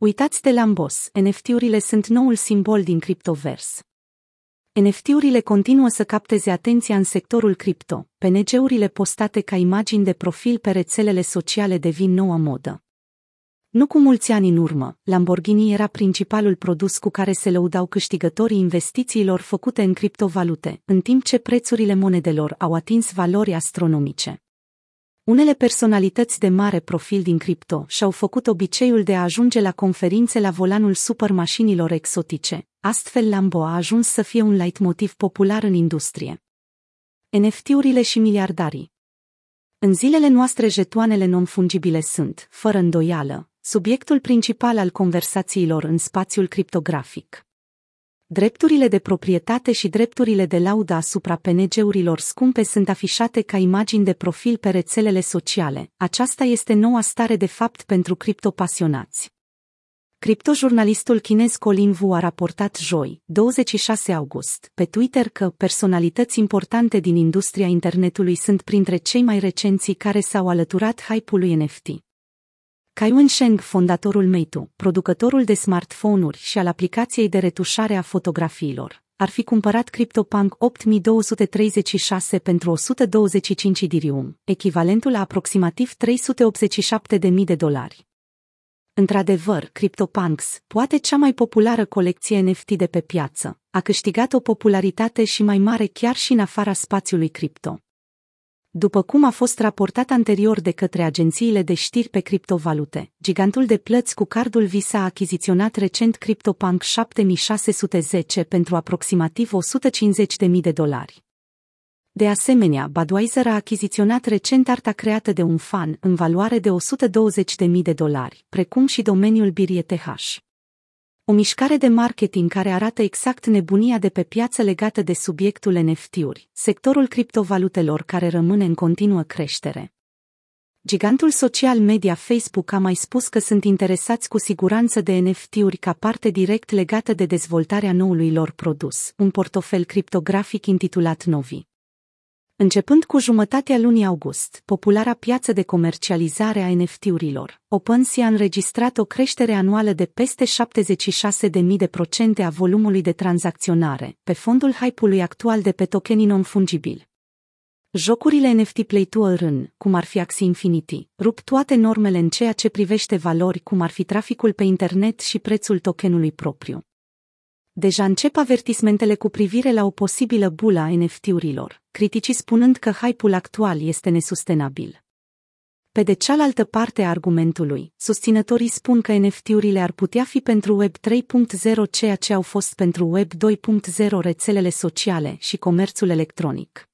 Uitați de Lambos, NFT-urile sunt noul simbol din criptovers. NFT-urile continuă să capteze atenția în sectorul cripto, PNG-urile postate ca imagini de profil pe rețelele sociale devin noua modă. Nu cu mulți ani în urmă, Lamborghini era principalul produs cu care se lăudau câștigătorii investițiilor făcute în criptovalute, în timp ce prețurile monedelor au atins valori astronomice. Unele personalități de mare profil din cripto și-au făcut obiceiul de a ajunge la conferințe la volanul supermașinilor exotice, astfel Lambo a ajuns să fie un leitmotiv popular în industrie. NFT-urile și miliardarii În zilele noastre jetoanele non-fungibile sunt, fără îndoială, subiectul principal al conversațiilor în spațiul criptografic. Drepturile de proprietate și drepturile de laudă asupra PNG-urilor scumpe sunt afișate ca imagini de profil pe rețelele sociale. Aceasta este noua stare de fapt pentru criptopasionați. Criptojurnalistul chinez Colin Wu a raportat joi, 26 august, pe Twitter că personalități importante din industria internetului sunt printre cei mai recenți care s-au alăturat hype-ului NFT. Kai Wensheng, fondatorul Meitu, producătorul de smartphone-uri și al aplicației de retușare a fotografiilor, ar fi cumpărat CryptoPunk 8236 pentru 125 dirium, echivalentul la aproximativ 387.000 de dolari. Într-adevăr, CryptoPunks, poate cea mai populară colecție NFT de pe piață, a câștigat o popularitate și mai mare chiar și în afara spațiului cripto. După cum a fost raportat anterior de către agențiile de știri pe criptovalute, gigantul de plăți cu cardul Visa a achiziționat recent CryptoPunk 7610 pentru aproximativ 150.000 de dolari. De asemenea, Budweiser a achiziționat recent arta creată de un fan în valoare de 120.000 de dolari, precum și domeniul BirieTH. O mișcare de marketing care arată exact nebunia de pe piață legată de subiectul NFT-uri, sectorul criptovalutelor care rămâne în continuă creștere. Gigantul social media Facebook a mai spus că sunt interesați cu siguranță de NFT-uri ca parte direct legată de dezvoltarea noului lor produs, un portofel criptografic intitulat Novi. Începând cu jumătatea lunii august, populara piață de comercializare a NFT-urilor, OpenSea a înregistrat o creștere anuală de peste 76.000 de procente a volumului de tranzacționare, pe fondul hype-ului actual de pe tokenii non-fungibili. Jocurile NFT Play to Earn, cum ar fi Axie Infinity, rup toate normele în ceea ce privește valori cum ar fi traficul pe internet și prețul tokenului propriu. Deja încep avertismentele cu privire la o posibilă bulă a NFT-urilor, criticii spunând că hype-ul actual este nesustenabil. Pe de cealaltă parte a argumentului, susținătorii spun că NFT-urile ar putea fi pentru Web 3.0 ceea ce au fost pentru Web 2.0 rețelele sociale și comerțul electronic.